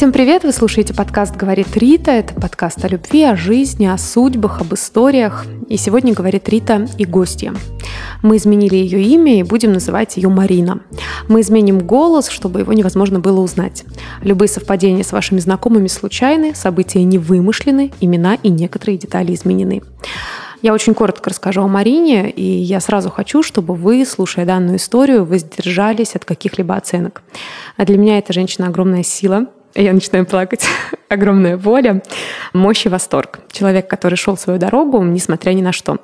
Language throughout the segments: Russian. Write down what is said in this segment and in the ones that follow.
Всем привет! Вы слушаете подкаст «Говорит Рита». Это подкаст о любви, о жизни, о судьбах, об историях. И сегодня говорит Рита и гостья. Мы изменили ее имя и будем называть ее Марина. Мы изменим голос, чтобы его невозможно было узнать. Любые совпадения с вашими знакомыми случайны, события не вымышлены, имена и некоторые детали изменены. Я очень коротко расскажу о Марине, и я сразу хочу, чтобы вы, слушая данную историю, воздержались от каких-либо оценок. А для меня эта женщина огромная сила, я начинаю плакать. Огромная воля, мощь и восторг. Человек, который шел свою дорогу, несмотря ни на что.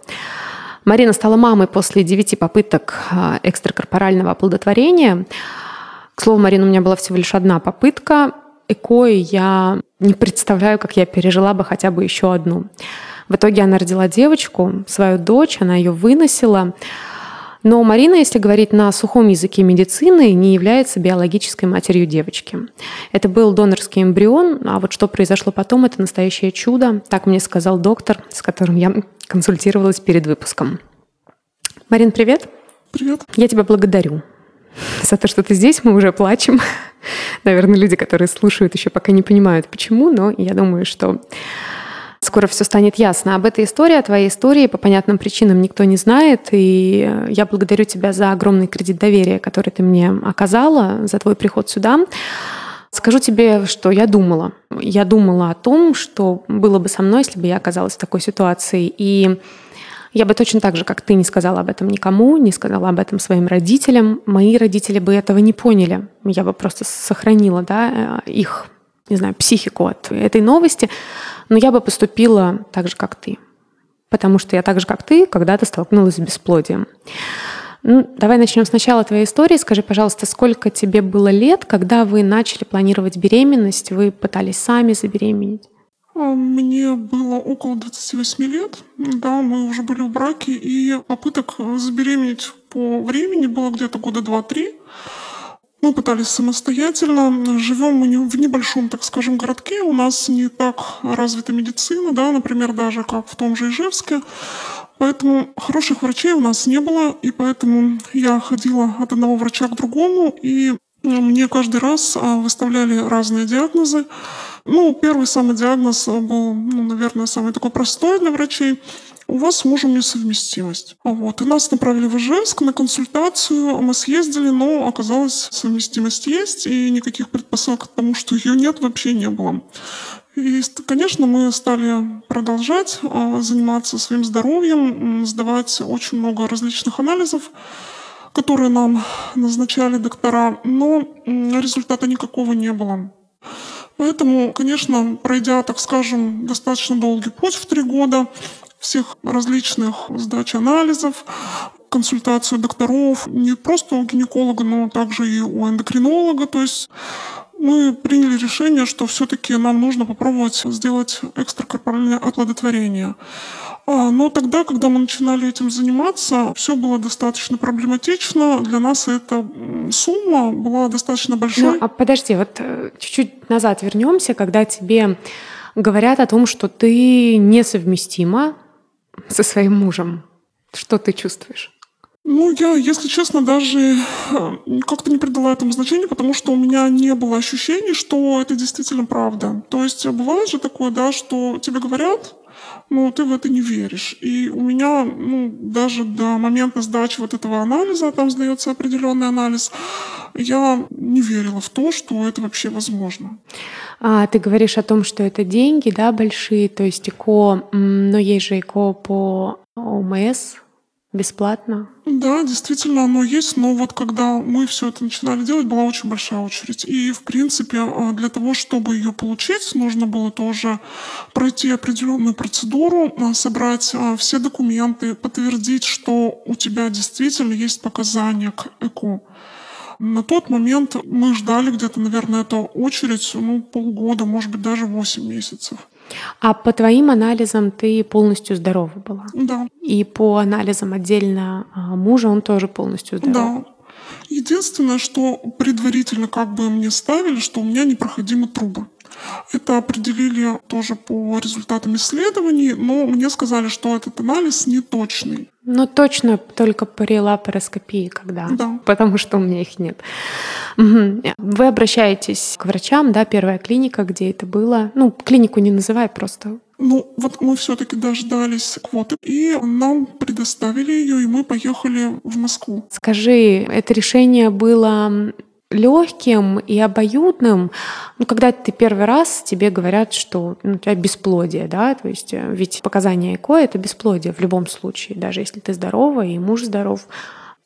Марина стала мамой после девяти попыток а, экстракорпорального оплодотворения. К слову, Марина, у меня была всего лишь одна попытка. ЭКО, и я не представляю, как я пережила бы хотя бы еще одну. В итоге она родила девочку, свою дочь, она ее выносила. Но Марина, если говорить на сухом языке медицины, не является биологической матерью девочки. Это был донорский эмбрион, а вот что произошло потом, это настоящее чудо. Так мне сказал доктор, с которым я консультировалась перед выпуском. Марин, привет. Привет. Я тебя благодарю за то, что ты здесь. Мы уже плачем. Наверное, люди, которые слушают, еще пока не понимают, почему, но я думаю, что Скоро все станет ясно. Об этой истории, о твоей истории по понятным причинам никто не знает. И я благодарю тебя за огромный кредит доверия, который ты мне оказала, за твой приход сюда. Скажу тебе, что я думала. Я думала о том, что было бы со мной, если бы я оказалась в такой ситуации. И я бы точно так же, как ты, не сказала об этом никому, не сказала об этом своим родителям. Мои родители бы этого не поняли. Я бы просто сохранила да, их не знаю, психику от этой новости, но я бы поступила так же, как ты. Потому что я так же, как ты, когда-то столкнулась с бесплодием. Ну, давай начнем сначала твоей истории. Скажи, пожалуйста, сколько тебе было лет, когда вы начали планировать беременность? Вы пытались сами забеременеть? А, мне было около 28 лет. Да, мы уже были в браке, и попыток забеременеть по времени было где-то года 2-3. Мы пытались самостоятельно. Живем мы в небольшом, так скажем, городке. У нас не так развита медицина, да, например, даже как в том же Ижевске. Поэтому хороших врачей у нас не было, и поэтому я ходила от одного врача к другому, и мне каждый раз а, выставляли разные диагнозы. Ну, первый самый диагноз был, ну, наверное, самый такой простой для врачей у вас с мужем несовместимость. Вот. И нас направили в Ижевск на консультацию. Мы съездили, но оказалось, совместимость есть, и никаких предпосылок к тому, что ее нет, вообще не было. И, конечно, мы стали продолжать а, заниматься своим здоровьем, сдавать очень много различных анализов, которые нам назначали доктора, но результата никакого не было. Поэтому, конечно, пройдя, так скажем, достаточно долгий путь в три года, всех различных сдач анализов, консультацию докторов, не просто у гинеколога, но также и у эндокринолога. То есть мы приняли решение, что все-таки нам нужно попробовать сделать экстракорпоральное оплодотворение. А, но тогда, когда мы начинали этим заниматься, все было достаточно проблематично. Для нас эта сумма была достаточно большой. Ну, а подожди, вот э, чуть-чуть назад вернемся, когда тебе говорят о том, что ты несовместима со своим мужем. Что ты чувствуешь? Ну, я, если честно, даже э, как-то не придала этому значения, потому что у меня не было ощущений, что это действительно правда. То есть бывает же такое, да, что тебе говорят, но ты в это не веришь. И у меня, ну, даже до момента сдачи вот этого анализа, там сдается определенный анализ, я не верила в то, что это вообще возможно. А, ты говоришь о том, что это деньги, да, большие, то есть ЭКО, но есть же ЭКО по ОМС, бесплатно? Да, действительно, оно есть, но вот когда мы все это начинали делать, была очень большая очередь. И, в принципе, а, для того, чтобы ее получить, нужно было тоже пройти определенную процедуру, а, собрать а, все документы, подтвердить, что у тебя действительно есть показания к ЭКО. На тот момент мы ждали где-то, наверное, это очередь, ну, полгода, может быть, даже 8 месяцев. А по твоим анализам ты полностью здорова была? Да. И по анализам отдельно а, мужа он тоже полностью здоров? Да. Единственное, что предварительно как бы мне ставили, что у меня непроходимы трубы. Это определили тоже по результатам исследований, но мне сказали, что этот анализ не точный. Ну, точно только при лапароскопии, когда. Да. Потому что у меня их нет. Угу. Вы обращаетесь к врачам, да, первая клиника, где это было. Ну, клинику не называй, просто ну, вот мы все-таки дождались квоты, и нам предоставили ее, и мы поехали в Москву. Скажи, это решение было легким и обоюдным, ну, когда ты первый раз тебе говорят, что ну, у тебя бесплодие, да, то есть э, ведь показания ЭКО — это бесплодие в любом случае, даже если ты здорова и муж здоров.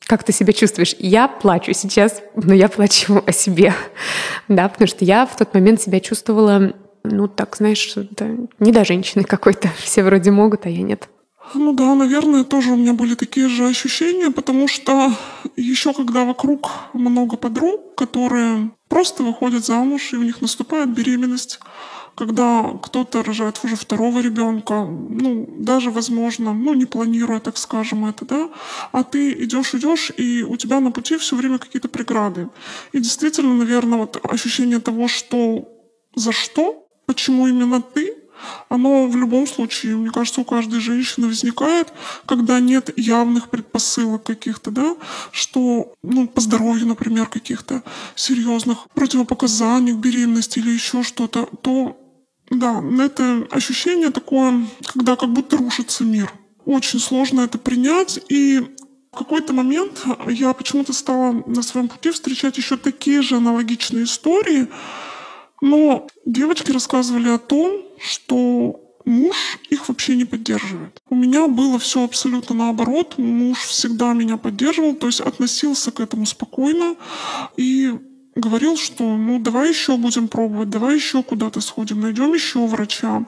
Как ты себя чувствуешь? Я плачу сейчас, но я плачу о себе, да, потому что я в тот момент себя чувствовала, ну, так, знаешь, да, не до женщины какой-то, все вроде могут, а я нет. Ну да, наверное, тоже у меня были такие же ощущения, потому что еще когда вокруг много подруг, которые просто выходят замуж, и у них наступает беременность, когда кто-то рожает уже второго ребенка, ну, даже, возможно, ну, не планируя, так скажем, это, да, а ты идешь, идешь, и у тебя на пути все время какие-то преграды. И действительно, наверное, вот ощущение того, что за что, почему именно ты, оно в любом случае, мне кажется, у каждой женщины возникает, когда нет явных предпосылок каких-то, да, что, ну, по здоровью, например, каких-то серьезных противопоказаний к беременности или еще что-то, то, да, это ощущение такое, когда как будто рушится мир. Очень сложно это принять, и в какой-то момент я почему-то стала на своем пути встречать еще такие же аналогичные истории, но девочки рассказывали о том, что муж их вообще не поддерживает. У меня было все абсолютно наоборот. Муж всегда меня поддерживал, то есть относился к этому спокойно и говорил, что ну давай еще будем пробовать, давай еще куда-то сходим, найдем еще врача.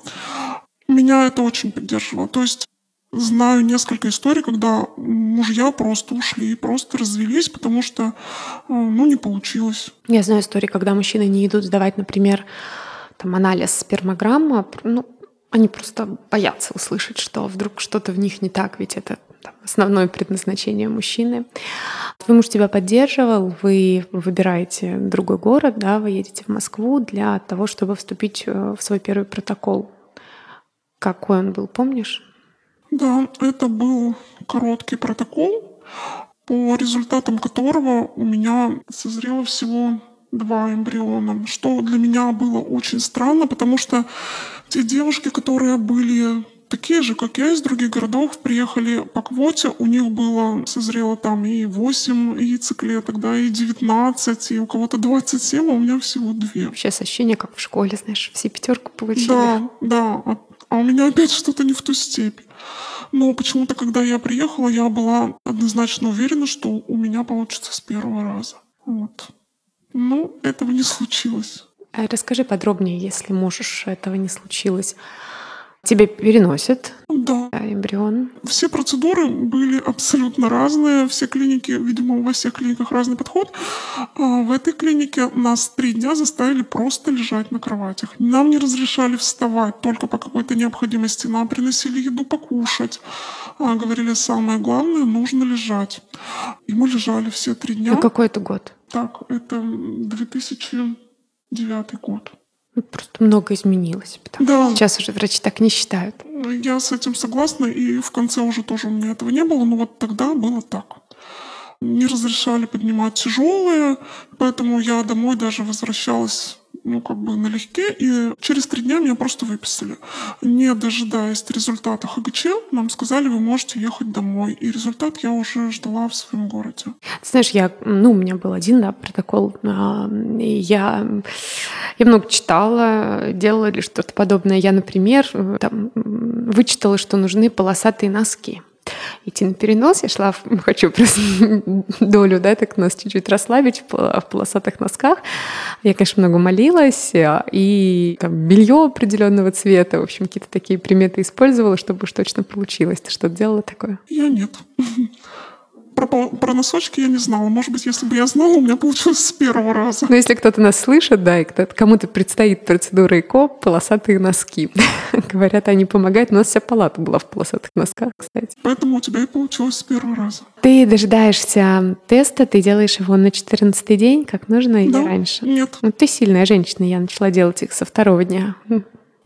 Меня это очень поддерживало. То есть знаю несколько историй, когда мужья просто ушли, просто развелись, потому что, э, ну, не получилось. Я знаю истории, когда мужчины не идут сдавать, например, там, анализ спермограмма, ну, они просто боятся услышать, что вдруг что-то в них не так, ведь это там, основное предназначение мужчины. Твой муж тебя поддерживал, вы выбираете другой город, да, вы едете в Москву для того, чтобы вступить э, в свой первый протокол. Какой он был, помнишь? Да, это был короткий протокол, по результатам которого у меня созрело всего два эмбриона, что для меня было очень странно, потому что те девушки, которые были такие же, как я, из других городов, приехали по квоте, у них было, созрело там и 8 яйцеклеток, да, и 19, и у кого-то 27, а у меня всего две. Сейчас ощущение, как в школе, знаешь, все пятерку получили. Да, да, а, а у меня опять что-то не в ту степень. Но почему-то, когда я приехала, я была однозначно уверена, что у меня получится с первого раза. Вот. Ну, этого не случилось. А расскажи подробнее, если можешь, этого не случилось. Тебе переносят да. Эмбрион? Все процедуры были абсолютно разные. Все клиники, видимо, во всех клиниках разный подход. А в этой клинике нас три дня заставили просто лежать на кроватях. Нам не разрешали вставать только по какой-то необходимости. Нам приносили еду покушать. А, говорили, самое главное, нужно лежать. И мы лежали все три дня. На какой это год? Так, это 2009 год. Ну, просто много изменилось. Потому да. Сейчас уже врачи так не считают. Я с этим согласна, и в конце уже тоже у меня этого не было, но вот тогда было так. Не разрешали поднимать тяжелые, поэтому я домой даже возвращалась ну, как бы налегке, и через три дня меня просто выписали. Не дожидаясь результата ХГЧ, нам сказали, вы можете ехать домой. И результат я уже ждала в своем городе. Ты знаешь, я, ну, у меня был один, да, протокол. А, я, я много читала, делала ли что-то подобное. Я, например, там, вычитала, что нужны полосатые носки идти на перенос. Я шла, хочу просто долю, да, так нас чуть-чуть расслабить в полосатых носках. Я, конечно, много молилась, э, и там белье определенного цвета, в общем, какие-то такие приметы использовала, чтобы уж точно получилось. Ты что-то делала такое? Я нет. Про, про носочки я не знала. Может быть, если бы я знала, у меня получилось с первого раза. Но если кто-то нас слышит, да, и кому-то предстоит процедура ЭКО, полосатые носки. Говорят, они помогают. У нас вся палата была в полосатых носках, кстати. Поэтому у тебя и получилось с первого раза. Ты дожидаешься теста, ты делаешь его на 14 день, как нужно, или да, раньше? Нет. Ну, ты сильная женщина, я начала делать их со второго дня.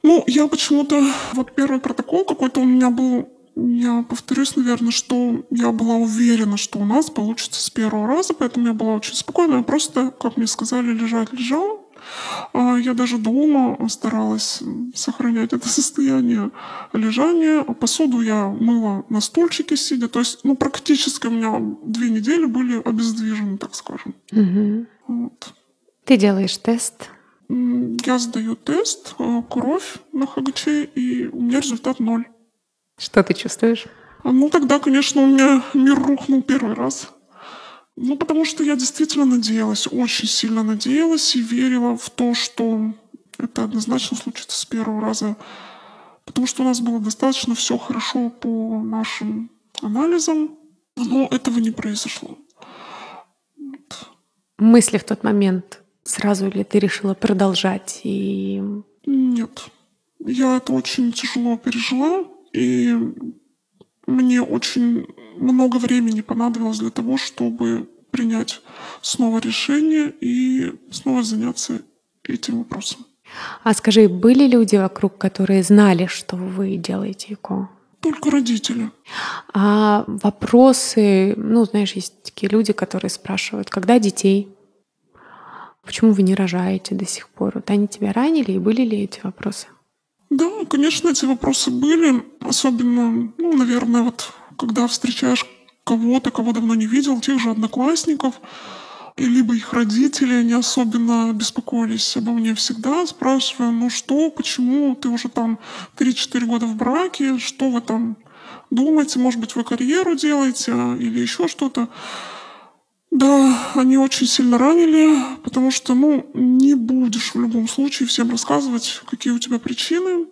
Ну, я почему-то... Вот первый протокол какой-то у меня был я повторюсь, наверное, что я была уверена, что у нас получится с первого раза, поэтому я была очень спокойна. Я просто, как мне сказали, лежать лежала. А я даже дома старалась сохранять это состояние лежания. Посуду я мыла на стульчике сидя. То есть, ну, практически у меня две недели были обездвижены, так скажем. Угу. Вот. Ты делаешь тест. Я сдаю тест, э, кровь на ХГЧ, и у меня результат ноль. Что ты чувствуешь? А, ну, тогда, конечно, у меня мир рухнул первый раз. Ну, потому что я действительно надеялась, очень сильно надеялась и верила в то, что это однозначно случится с первого раза. Потому что у нас было достаточно все хорошо по нашим анализам, но этого не произошло. Вот. Мысли в тот момент сразу ли ты решила продолжать и... Нет. Я это очень тяжело пережила. И мне очень много времени понадобилось для того, чтобы принять снова решение и снова заняться этим вопросом. А скажи, были люди вокруг, которые знали, что вы делаете ЭКО? Только родители. А вопросы, ну, знаешь, есть такие люди, которые спрашивают, когда детей? Почему вы не рожаете до сих пор? Вот они тебя ранили, и были ли эти вопросы? Да, конечно, эти вопросы были. Особенно, ну, наверное, вот когда встречаешь кого-то, кого давно не видел, тех же одноклассников, и либо их родители, они особенно беспокоились обо мне всегда, спрашивая, ну что, почему ты уже там 3-4 года в браке, что вы там думаете, может быть, вы карьеру делаете или еще что-то. Да, они очень сильно ранили, потому что, ну, не будешь в любом случае всем рассказывать, какие у тебя причины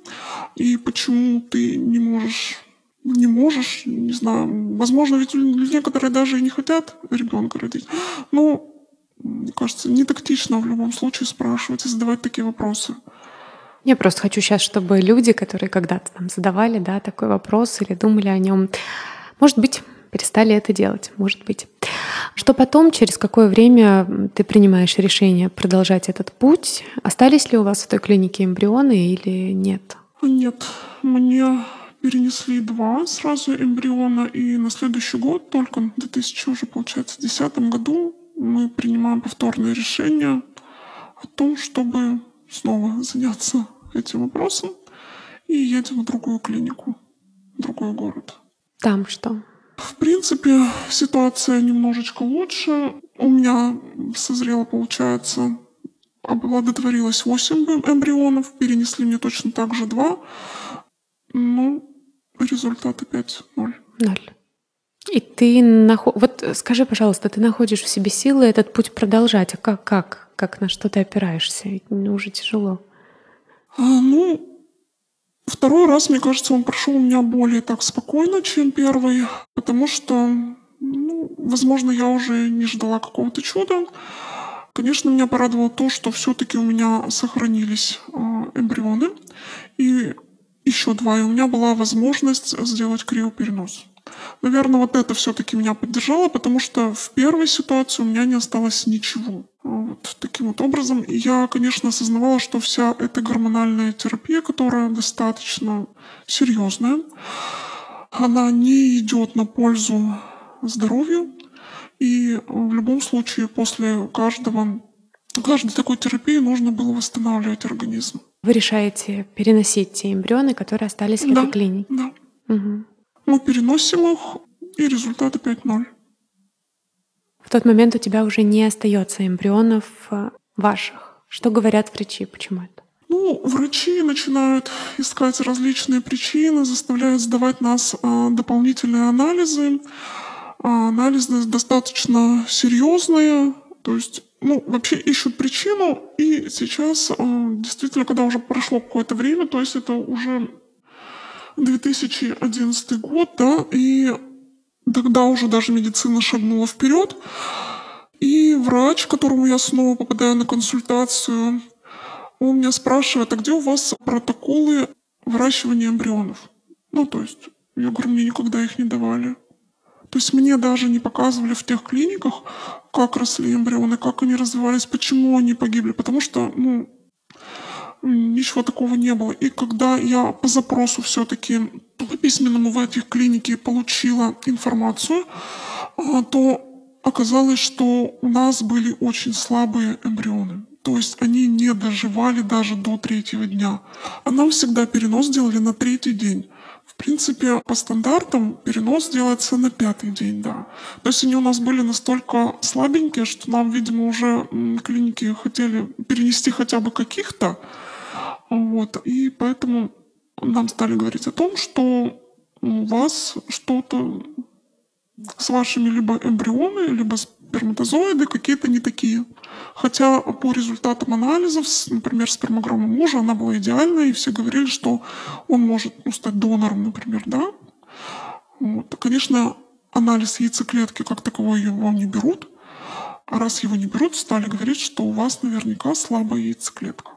и почему ты не можешь не можешь, не знаю, возможно, ведь некоторые даже и не хотят ребенка родить. Но, мне кажется, не тактично в любом случае спрашивать и задавать такие вопросы. Я просто хочу сейчас, чтобы люди, которые когда-то там задавали, да, такой вопрос или думали о нем, может быть, перестали это делать, может быть. Что потом, через какое время ты принимаешь решение продолжать этот путь? Остались ли у вас в той клинике эмбрионы или нет? Нет, мне перенесли два сразу эмбриона, и на следующий год, только в 2000 уже, получается, 2010 году, мы принимаем повторное решение о том, чтобы снова заняться этим вопросом и едем в другую клинику, в другой город. Там что? В принципе, ситуация немножечко лучше. У меня созрело, получается, обладотворилось 8 эмбрионов, перенесли мне точно так же 2. Ну, результат опять ноль. Ноль. И ты наход... Вот скажи, пожалуйста, ты находишь в себе силы этот путь продолжать. А как? Как, как на что ты опираешься? Ведь уже тяжело. А, ну, Второй раз, мне кажется, он прошел у меня более так спокойно, чем первый, потому что, ну, возможно, я уже не ждала какого-то чуда. Конечно, меня порадовало то, что все-таки у меня сохранились э, эмбрионы, и еще два, и у меня была возможность сделать криоперенос. Наверное, вот это все-таки меня поддержало, потому что в первой ситуации у меня не осталось ничего. Вот таким вот образом. я, конечно, осознавала, что вся эта гормональная терапия, которая достаточно серьезная, она не идет на пользу здоровью. И в любом случае после каждого, каждой такой терапии нужно было восстанавливать организм. Вы решаете переносить те эмбрионы, которые остались в да, этой клинике? Да. Угу. Мы переносим их, и результат опять ноль. В тот момент у тебя уже не остается эмбрионов э, ваших. Что говорят врачи? Почему это? Ну, врачи начинают искать различные причины, заставляют сдавать нас а, дополнительные анализы. А, анализы достаточно серьезные, то есть, ну, вообще ищут причину, и сейчас а, действительно, когда уже прошло какое-то время, то есть это уже 2011 год, да, и тогда уже даже медицина шагнула вперед. И врач, к которому я снова попадаю на консультацию, он меня спрашивает, а где у вас протоколы выращивания эмбрионов? Ну, то есть, я говорю, мне никогда их не давали. То есть мне даже не показывали в тех клиниках, как росли эмбрионы, как они развивались, почему они погибли. Потому что, ну, ничего такого не было. И когда я по запросу все-таки по письменному в этих клинике получила информацию, а, то оказалось, что у нас были очень слабые эмбрионы. То есть они не доживали даже до третьего дня. А нам всегда перенос делали на третий день. В принципе, по стандартам перенос делается на пятый день, да. То есть они у нас были настолько слабенькие, что нам, видимо, уже клиники хотели перенести хотя бы каких-то. Вот. И поэтому нам стали говорить о том, что у вас что-то с вашими либо эмбрионы, либо сперматозоиды какие-то не такие. Хотя по результатам анализов, например, спермограмма мужа, она была идеальная, и все говорили, что он может ну, стать донором, например, да. Вот. Конечно, анализ яйцеклетки как таковой его не берут. А раз его не берут, стали говорить, что у вас наверняка слабая яйцеклетка.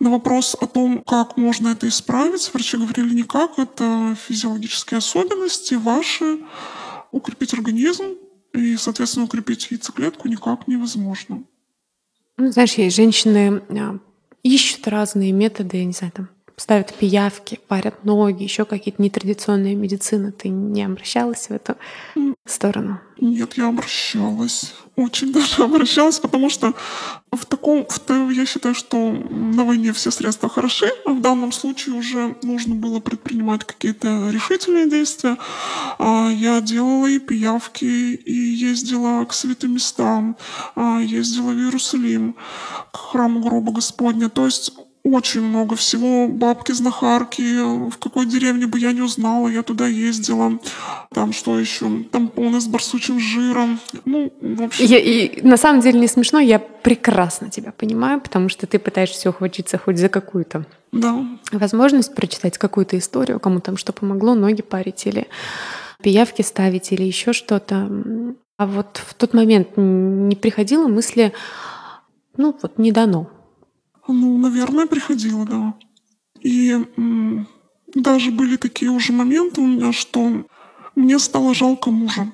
На вопрос о том, как можно это исправить, врачи говорили никак, это физиологические особенности ваши, укрепить организм и, соответственно, укрепить яйцеклетку никак невозможно. Ну, знаешь, есть женщины а, ищут разные методы, я не знаю, там ставят пиявки, парят ноги, еще какие-то нетрадиционные медицины. Ты не обращалась в эту сторону? Нет, я обращалась. Очень даже обращалась, потому что в таком, в, я считаю, что на войне все средства хороши, а в данном случае уже нужно было предпринимать какие-то решительные действия. А я делала и пиявки, и ездила к святым местам, а ездила в Иерусалим, к храму гроба Господня. То есть очень много всего. Бабки-знахарки, в какой деревне бы я не узнала, я туда ездила. Там что еще? Тампоны с барсучим жиром. Ну, в общем... Я, и на самом деле не смешно, я прекрасно тебя понимаю, потому что ты пытаешься ухватиться хоть за какую-то да. возможность прочитать какую-то историю, кому там что помогло, ноги парить или пиявки ставить или еще что-то. А вот в тот момент не приходило мысли, ну вот не дано, ну, наверное, приходило, да. И м- даже были такие уже моменты у меня, что мне стало жалко мужа.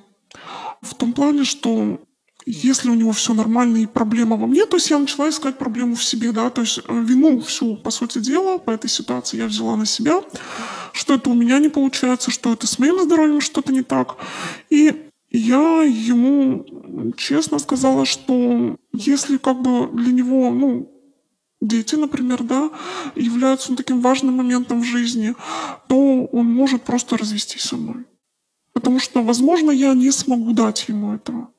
В том плане, что если у него все нормально и проблема во мне, то есть я начала искать проблему в себе, да, то есть э, вину всю, по сути дела, по этой ситуации я взяла на себя, что это у меня не получается, что это с моим здоровьем что-то не так. И я ему честно сказала, что если как бы для него, ну, дети, например, да, являются таким важным моментом в жизни, то он может просто развестись со мной. Потому что, возможно, я не смогу дать ему этого.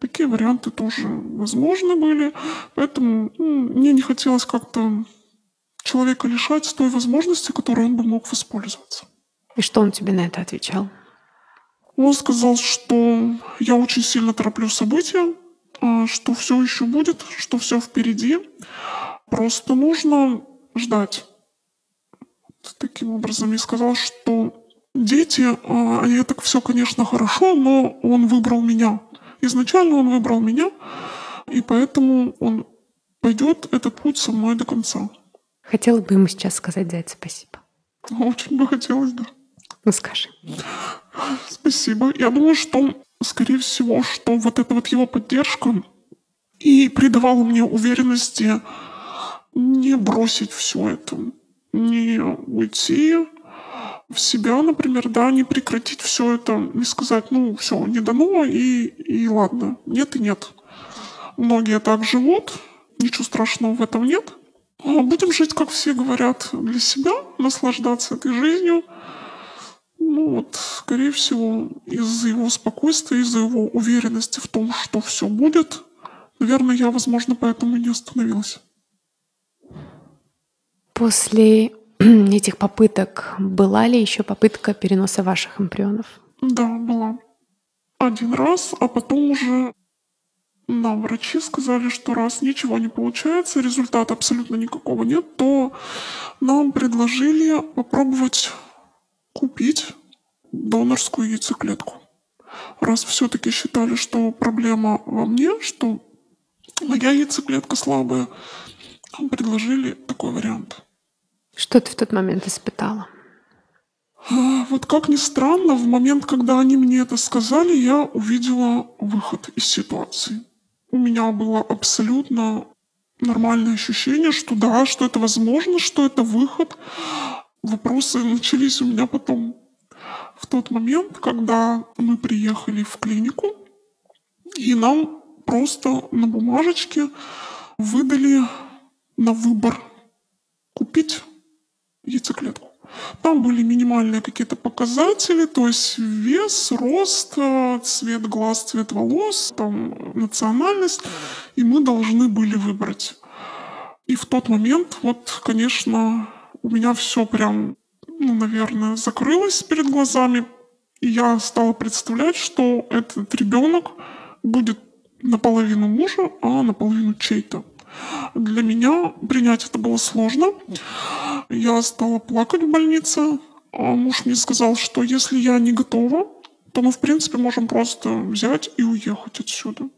Такие варианты тоже возможны были, поэтому ну, мне не хотелось как-то человека лишать той возможности, которой он бы мог воспользоваться. И что он тебе на это отвечал? Он сказал, что я очень сильно тороплю события, что все еще будет, что все впереди. Просто нужно ждать. Таким образом, я сказал, что дети, а, это все, конечно, хорошо, но он выбрал меня. Изначально он выбрал меня, и поэтому он пойдет этот путь со мной до конца. Хотела бы ему сейчас сказать за это спасибо. Очень бы хотелось, да. Ну скажи. Спасибо. Я думаю, что скорее всего, что вот эта вот его поддержка и придавала мне уверенности не бросить все это, не уйти в себя, например, да, не прекратить все это, не сказать, ну, все, не дано, и, и ладно, нет и нет. Многие так живут, ничего страшного в этом нет. А будем жить, как все говорят, для себя, наслаждаться этой жизнью – ну вот, скорее всего, из-за его спокойствия, из-за его уверенности в том, что все будет, наверное, я, возможно, поэтому и не остановилась. После этих попыток была ли еще попытка переноса ваших эмбрионов? Да, была. Один раз, а потом уже нам врачи сказали, что раз ничего не получается, результата абсолютно никакого нет, то нам предложили попробовать купить донорскую яйцеклетку. Раз все-таки считали, что проблема во мне, что моя яйцеклетка слабая, предложили такой вариант. Что ты в тот момент испытала? А, вот как ни странно, в момент, когда они мне это сказали, я увидела выход из ситуации. У меня было абсолютно нормальное ощущение, что да, что это возможно, что это выход. Вопросы начались у меня потом. В тот момент, когда мы приехали в клинику, и нам просто на бумажечке выдали на выбор купить яйцеклетку. Там были минимальные какие-то показатели, то есть вес, рост, э, цвет глаз, цвет волос, там национальность, и мы должны были выбрать. И в тот момент, вот, конечно, у меня все прям, ну, наверное, закрылось перед глазами, и я стала представлять, что этот ребенок будет наполовину мужа, а наполовину чей-то. Для меня принять это было сложно. Я стала плакать в больнице. А муж мне сказал, что если я не готова, то мы, в принципе, можем просто взять и уехать отсюда.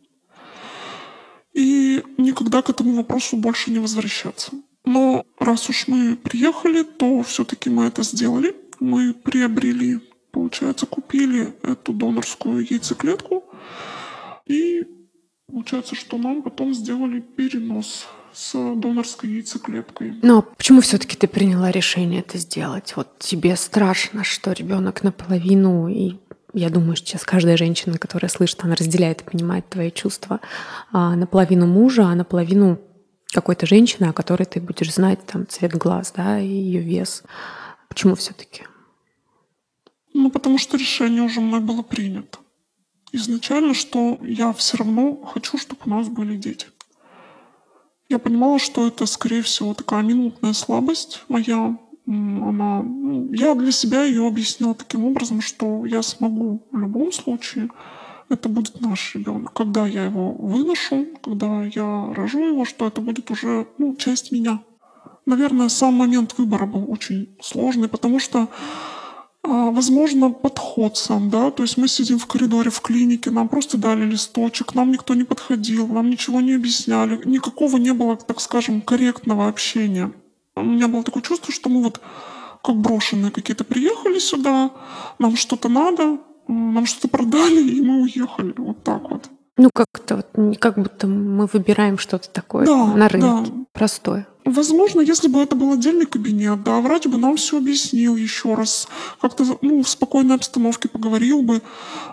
И никогда к этому вопросу больше не возвращаться. Но раз уж мы приехали, то все-таки мы это сделали. Мы приобрели, получается, купили эту донорскую яйцеклетку. И Получается, что нам потом сделали перенос с донорской яйцеклеткой. Но почему все-таки ты приняла решение это сделать? Вот тебе страшно, что ребенок наполовину, и я думаю, сейчас каждая женщина, которая слышит, она разделяет и понимает твои чувства, а наполовину мужа, а наполовину какой-то женщины, о которой ты будешь знать там цвет глаз, да, и ее вес. Почему все-таки? Ну, потому что решение уже мной было принято изначально, что я все равно хочу, чтобы у нас были дети. Я понимала, что это, скорее всего, такая минутная слабость моя. Она, ну, я для себя ее объяснила таким образом, что я смогу в любом случае, это будет наш ребенок. Когда я его выношу, когда я рожу его, что это будет уже ну, часть меня. Наверное, сам момент выбора был очень сложный, потому что а, возможно, подход сам, да, то есть мы сидим в коридоре в клинике, нам просто дали листочек, нам никто не подходил, нам ничего не объясняли, никакого не было, так скажем, корректного общения. У меня было такое чувство, что мы вот как брошенные какие-то приехали сюда, нам что-то надо, нам что-то продали, и мы уехали. Вот так вот. Ну, как-то вот, как будто мы выбираем что-то такое да, на рынке. Да. Простое. Возможно, если бы это был отдельный кабинет, да, врач бы нам все объяснил еще раз, как-то ну, в спокойной обстановке поговорил бы.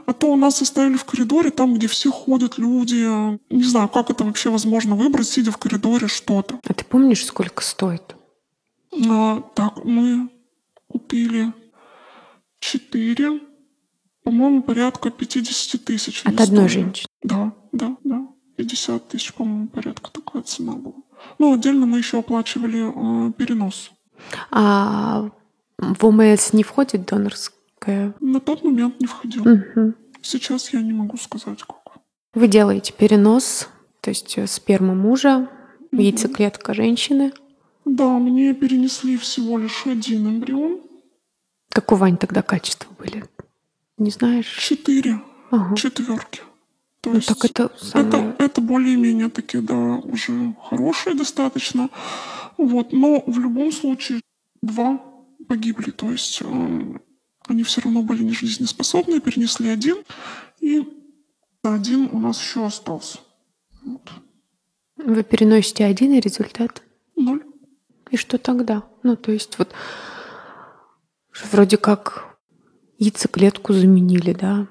А то нас оставили в коридоре, там, где все ходят люди. Не знаю, как это вообще возможно выбрать, сидя в коридоре что-то. А ты помнишь, сколько стоит? А, так, мы купили четыре, по-моему, порядка 50 тысяч. От одной женщины? Да, да, да. 50 тысяч, по-моему, порядка такая цена была. Ну, отдельно мы еще оплачивали э, перенос. А в ОМС не входит донорская? На тот момент не входил. Угу. Сейчас я не могу сказать, как. Вы делаете перенос, то есть э, сперма мужа, угу. яйцеклетка женщины. Да, мне перенесли всего лишь один эмбрион. Какого они тогда качества были? Не знаешь? Четыре. Ага. Четверки. То ну, есть так это, самое... это, это более-менее такие, да, уже хорошие достаточно. Вот. Но в любом случае два погибли. То есть э, они все равно были не жизнеспособны, перенесли один. И один у нас еще остался. Вот. Вы переносите один, и результат? Ноль. И что тогда? Ну, то есть вот вроде как яйцеклетку заменили, да,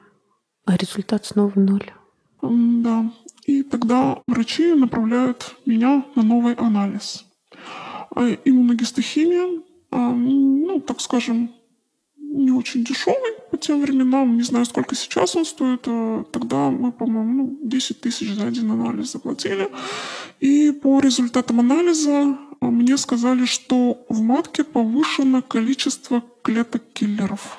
а результат снова ноль. Да. И тогда врачи направляют меня на новый анализ. А иммуногистохимия, а, ну, так скажем, не очень дешевый по тем временам. Не знаю, сколько сейчас он стоит. А тогда мы, по-моему, ну, 10 тысяч за один анализ заплатили. И по результатам анализа мне сказали, что в матке повышено количество клеток-киллеров.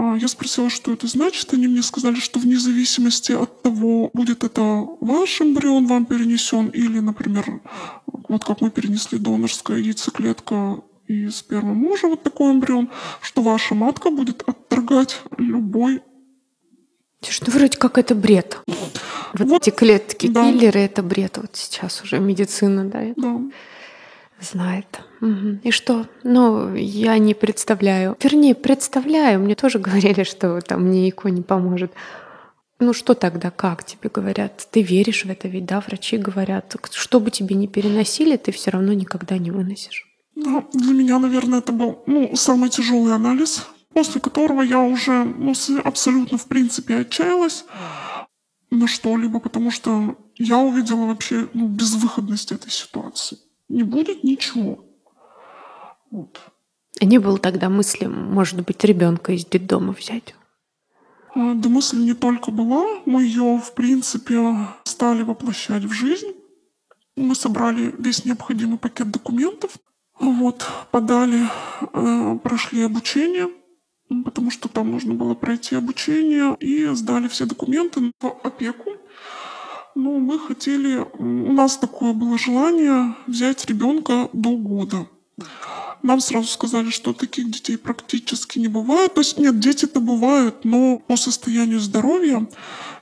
А, я спросила, что это значит. Они мне сказали, что вне зависимости от того, будет это ваш эмбрион вам перенесен или, например, вот как мы перенесли донорская яйцеклетка и сперма мужа, вот такой эмбрион, что ваша матка будет отторгать любой что вроде как это бред. Вот, вот эти клетки, да. киллеры, это бред. Вот сейчас уже медицина, да? Да. Знает. Угу. И что? Ну, я не представляю. Вернее, представляю. Мне тоже говорили, что там мне ИКО не поможет. Ну что тогда, как тебе говорят? Ты веришь в это ведь, да? Врачи говорят, что бы тебе не переносили, ты все равно никогда не выносишь. Да, для меня, наверное, это был ну, самый тяжелый анализ, после которого я уже ну, абсолютно, в принципе, отчаялась на что-либо, потому что я увидела вообще ну, безвыходность этой ситуации. Не будет ничего. Вот. Не было тогда мысли, может быть, ребенка из детдома взять? А, да мысль не только была, мы ее, в принципе, стали воплощать в жизнь. Мы собрали весь необходимый пакет документов, вот, подали, э, прошли обучение, потому что там нужно было пройти обучение, и сдали все документы в опеку. Но мы хотели, у нас такое было желание взять ребенка до года. Нам сразу сказали, что таких детей практически не бывает. То есть нет, дети-то бывают, но по состоянию здоровья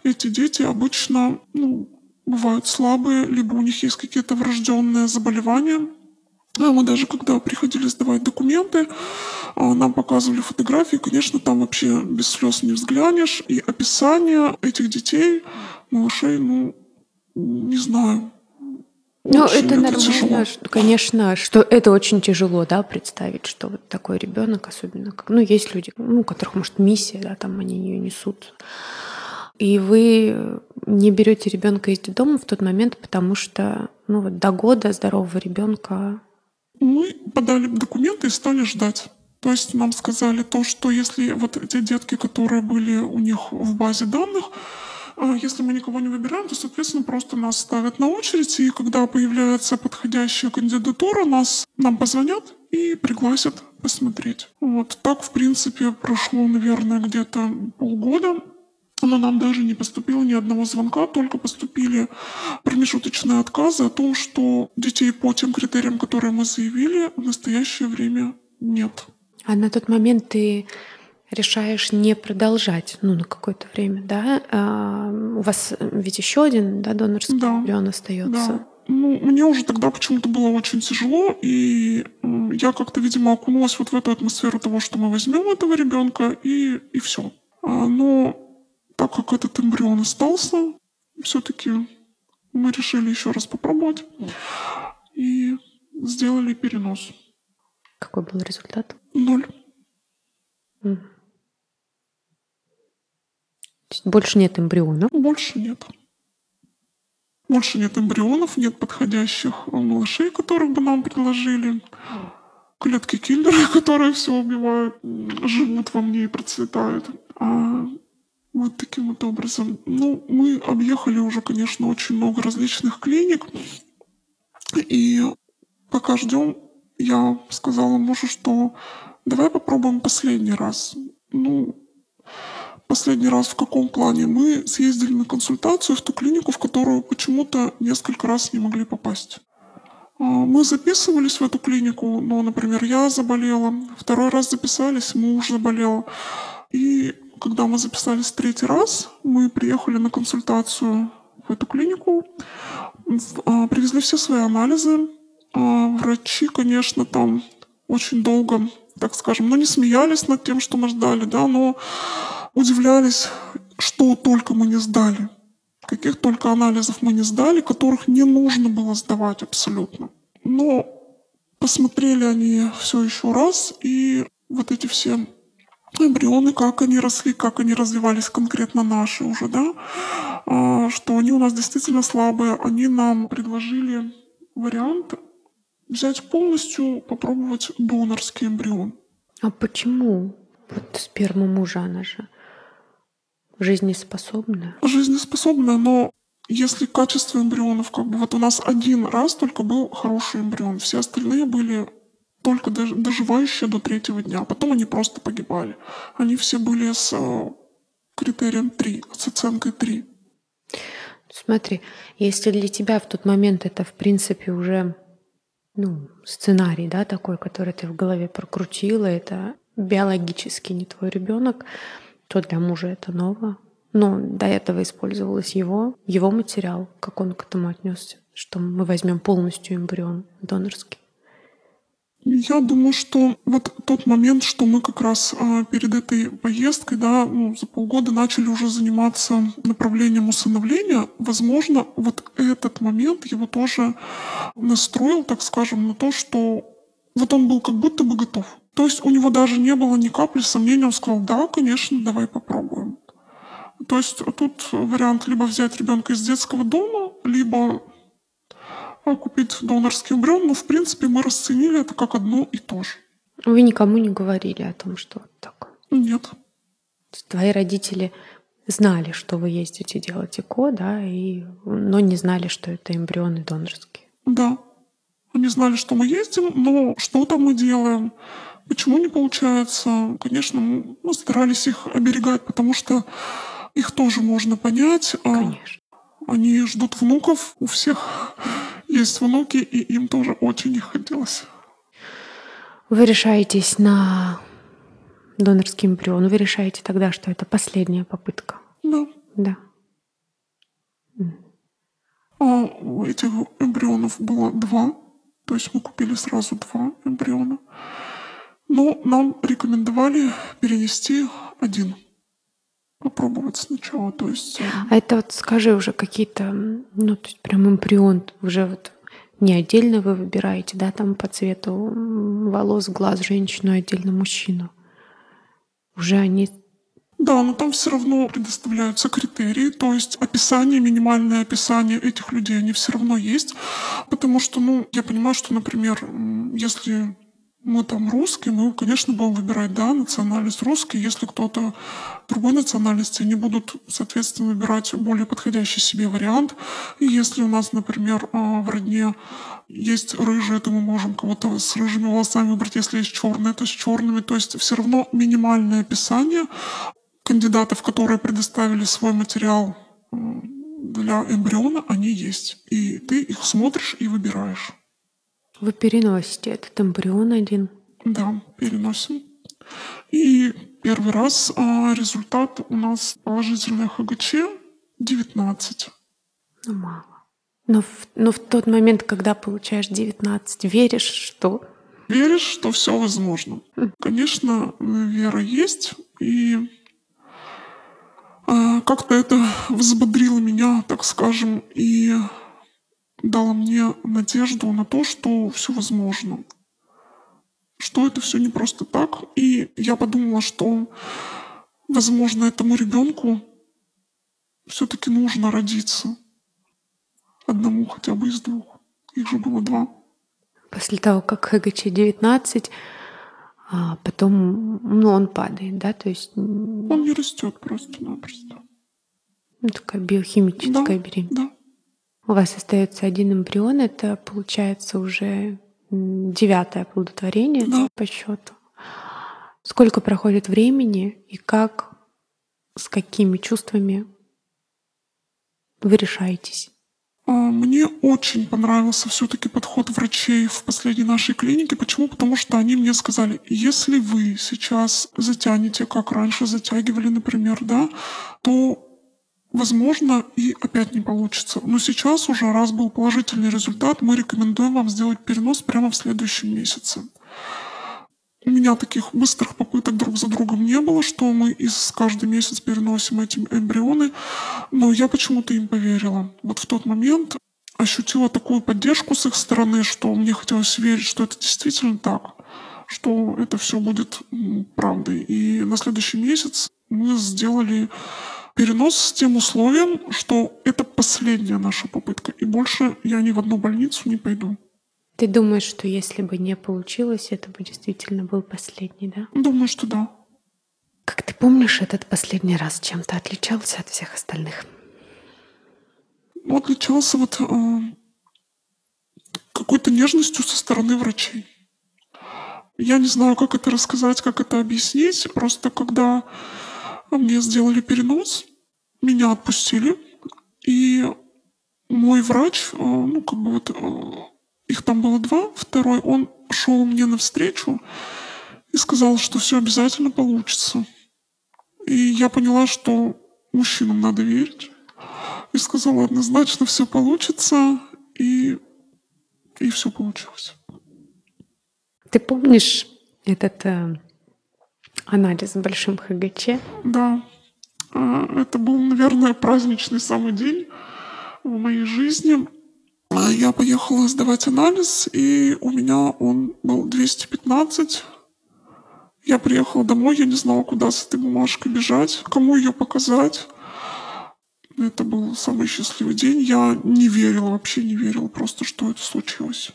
эти дети обычно ну, бывают слабые, либо у них есть какие-то врожденные заболевания, а мы даже когда приходили сдавать документы, а, нам показывали фотографии, конечно, там вообще без слез не взглянешь. И описание этих детей, малышей, ну, не знаю. Ну, это нормально, что, конечно, что это очень тяжело, да, представить, что вот такой ребенок, особенно как, ну, есть люди, ну, у которых, может, миссия, да, там они ее несут. И вы не берете ребенка из дома в тот момент, потому что, ну, вот до года здорового ребенка мы подали документы и стали ждать. То есть нам сказали то, что если вот эти детки, которые были у них в базе данных, если мы никого не выбираем, то, соответственно, просто нас ставят на очередь, и когда появляется подходящая кандидатура, нас, нам позвонят и пригласят посмотреть. Вот так, в принципе, прошло, наверное, где-то полгода но нам даже не поступило ни одного звонка, только поступили промежуточные отказы о том, что детей по тем критериям, которые мы заявили, в настоящее время нет. А на тот момент ты решаешь не продолжать, ну, на какое-то время, да? А, у вас ведь еще один, да, донорский да. эмбрион остается. Да. Ну, мне уже тогда почему-то было очень тяжело, и я как-то, видимо, окунулась вот в эту атмосферу того, что мы возьмем этого ребенка, и, и все. А, но так как этот эмбрион остался, все-таки мы решили еще раз попробовать и сделали перенос. Какой был результат? Ноль. Mm. Больше нет эмбрионов? Больше нет. Больше нет эмбрионов, нет подходящих малышей, которых бы нам предложили. Клетки киллеры, которые все убивают, живут во мне и процветают. А вот таким вот образом. Ну, мы объехали уже, конечно, очень много различных клиник. И пока ждем, я сказала мужу, что давай попробуем последний раз. Ну, последний раз в каком плане? Мы съездили на консультацию в ту клинику, в которую почему-то несколько раз не могли попасть. А, мы записывались в эту клинику, но, например, я заболела, второй раз записались, муж заболел. И когда мы записались третий раз, мы приехали на консультацию в эту клинику, а, привезли все свои анализы. А, врачи, конечно, там очень долго, так скажем, ну не смеялись над тем, что мы ждали, да, но удивлялись, что только мы не сдали. Каких только анализов мы не сдали, которых не нужно было сдавать абсолютно. Но посмотрели они все еще раз, и вот эти все эмбрионы, как они росли, как они развивались конкретно наши уже, да, а, что они у нас действительно слабые. Они нам предложили вариант взять полностью, попробовать донорский эмбрион. А почему? Вот сперма мужа, она же жизнеспособная. Жизнеспособная, но если качество эмбрионов, как бы вот у нас один раз только был хороший эмбрион, все остальные были только доживающие до третьего дня. Потом они просто погибали. Они все были с э, критерием 3, с оценкой 3. Смотри, если для тебя в тот момент это, в принципе, уже ну, сценарий, да, такой, который ты в голове прокрутила, это биологически не твой ребенок, то для мужа это ново. Но до этого использовалось его, его материал, как он к этому отнесся, что мы возьмем полностью эмбрион донорский. Я думаю, что вот тот момент, что мы как раз а, перед этой поездкой, да, ну, за полгода начали уже заниматься направлением усыновления, возможно, вот этот момент его тоже настроил, так скажем, на то, что вот он был как будто бы готов. То есть у него даже не было ни капли сомнения, он сказал, да, конечно, давай попробуем. То есть тут вариант либо взять ребенка из детского дома, либо купить донорский эмбрион, но в принципе мы расценили это как одно и то же. Вы никому не говорили о том, что так? Нет. Твои родители знали, что вы ездите делать ЭКО, да, и, но не знали, что это эмбрионы донорские. Да. Они знали, что мы ездим, но что там мы делаем, почему не получается. Конечно, мы старались их оберегать, потому что их тоже можно понять. А Конечно. Они ждут внуков, у всех есть внуки, и им тоже очень не хотелось. Вы решаетесь на донорский эмбрион, вы решаете тогда, что это последняя попытка? Да. Да. А у этих эмбрионов было два, то есть мы купили сразу два эмбриона. Но нам рекомендовали перенести один попробовать сначала, то есть... Э, а это вот скажи уже какие-то, ну, то есть прям эмбрион уже вот не отдельно вы выбираете, да, там по цвету волос, глаз женщину, отдельно мужчину. Уже они да, но там все равно предоставляются критерии, то есть описание, минимальное описание этих людей, они все равно есть, потому что, ну, я понимаю, что, например, если мы там русские, мы, конечно, будем выбирать, да, национальность русский. Если кто-то другой национальности, они будут, соответственно, выбирать более подходящий себе вариант. И если у нас, например, а, в родне есть рыжие, то мы можем кого-то с рыжими волосами выбрать. Если есть черные, то с черными. То есть все равно минимальное описание кандидатов, которые предоставили свой материал для эмбриона, они есть. И ты их смотришь и выбираешь. Вы переносите этот эмбрион один? Да, переносим. И первый раз а, результат у нас положительный ХГЧ 19. Ну, мало. Но в, но в тот момент, когда получаешь 19, веришь, что... Веришь, что все возможно. Mm. Конечно, вера есть, и а, как-то это взбодрило меня, так скажем, и дало мне надежду на то, что все возможно. Что это все не просто так. И я подумала, что, возможно, этому ребенку все-таки нужно родиться. Одному хотя бы из двух. Их же было два. После того, как ХГЧ-19, а потом ну, он падает, да? То есть... Он не растет просто-напросто. Ну, такая биохимическая да, беременность. Да. У вас остается один эмбрион, это получается уже девятое оплодотворение да. по счету. Сколько проходит времени и как, с какими чувствами вы решаетесь? А, мне очень понравился все-таки подход врачей в последней нашей клинике. Почему? Потому что они мне сказали, если вы сейчас затянете, как раньше затягивали, например, да, то Возможно, и опять не получится. Но сейчас уже, раз был положительный результат, мы рекомендуем вам сделать перенос прямо в следующем месяце. У меня таких быстрых попыток друг за другом не было, что мы из каждый месяц переносим эти эмбрионы, но я почему-то им поверила. Вот в тот момент ощутила такую поддержку с их стороны, что мне хотелось верить, что это действительно так, что это все будет правдой. И на следующий месяц мы сделали Перенос с тем условием, что это последняя наша попытка, и больше я ни в одну больницу не пойду. Ты думаешь, что если бы не получилось, это бы действительно был последний, да? Думаю, что да. Как ты помнишь, этот последний раз чем-то отличался от всех остальных? Ну, отличался вот э, какой-то нежностью со стороны врачей. Я не знаю, как это рассказать, как это объяснить. Просто когда мне сделали перенос, меня отпустили, и мой врач, э, ну, как бы вот, э, их там было два, второй, он шел мне навстречу и сказал, что все обязательно получится. И я поняла, что мужчинам надо верить. И сказала, однозначно все получится, и, и все получилось. Ты помнишь этот э, анализ с большим ХГЧ? Да. А, это был, наверное, праздничный самый день в моей жизни. А, я поехала сдавать анализ, и у меня он был 215. Я приехала домой, я не знала, куда с этой бумажкой бежать, кому ее показать. Это был самый счастливый день. Я не верила, вообще не верила просто, что это случилось.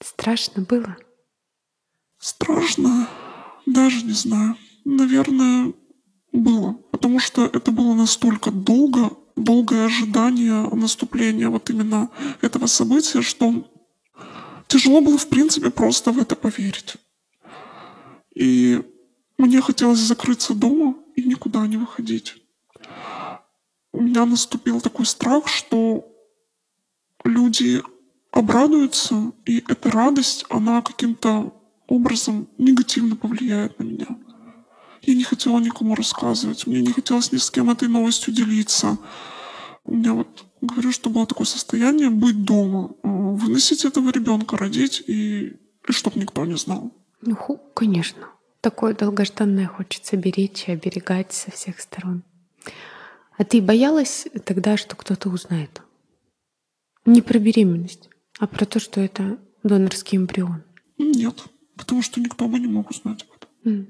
Страшно было? Страшно? Даже не знаю. Наверное, было. Потому что это было настолько долго, долгое ожидание наступления вот именно этого события, что тяжело было, в принципе, просто в это поверить. И мне хотелось закрыться дома и никуда не выходить. У меня наступил такой страх, что люди обрадуются, и эта радость, она каким-то образом негативно повлияет на меня. Я не хотела никому рассказывать, мне не хотелось ни с кем этой новостью делиться. У меня вот, говорю, что было такое состояние быть дома, э, выносить этого ребенка, родить, и, и чтобы никто не знал. Ну, конечно. Такое долгожданное хочется беречь и оберегать со всех сторон. А ты боялась тогда, что кто-то узнает? Не про беременность, а про то, что это донорский эмбрион. Нет, потому что никто бы не мог узнать об этом.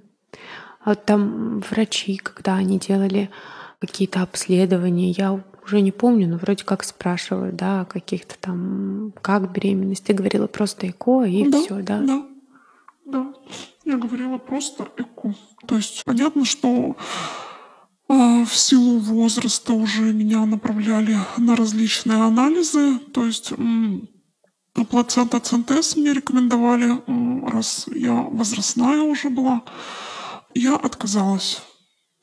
Там врачи, когда они делали какие-то обследования, я уже не помню, но вроде как спрашивают, да, каких-то там, как беременность. Ты говорила просто ЭКО и да, все, да? Да, да. Я говорила просто ЭКО. То есть понятно, что э, в силу возраста уже меня направляли на различные анализы. То есть плацента центез мне рекомендовали, раз я возрастная уже была. Я отказалась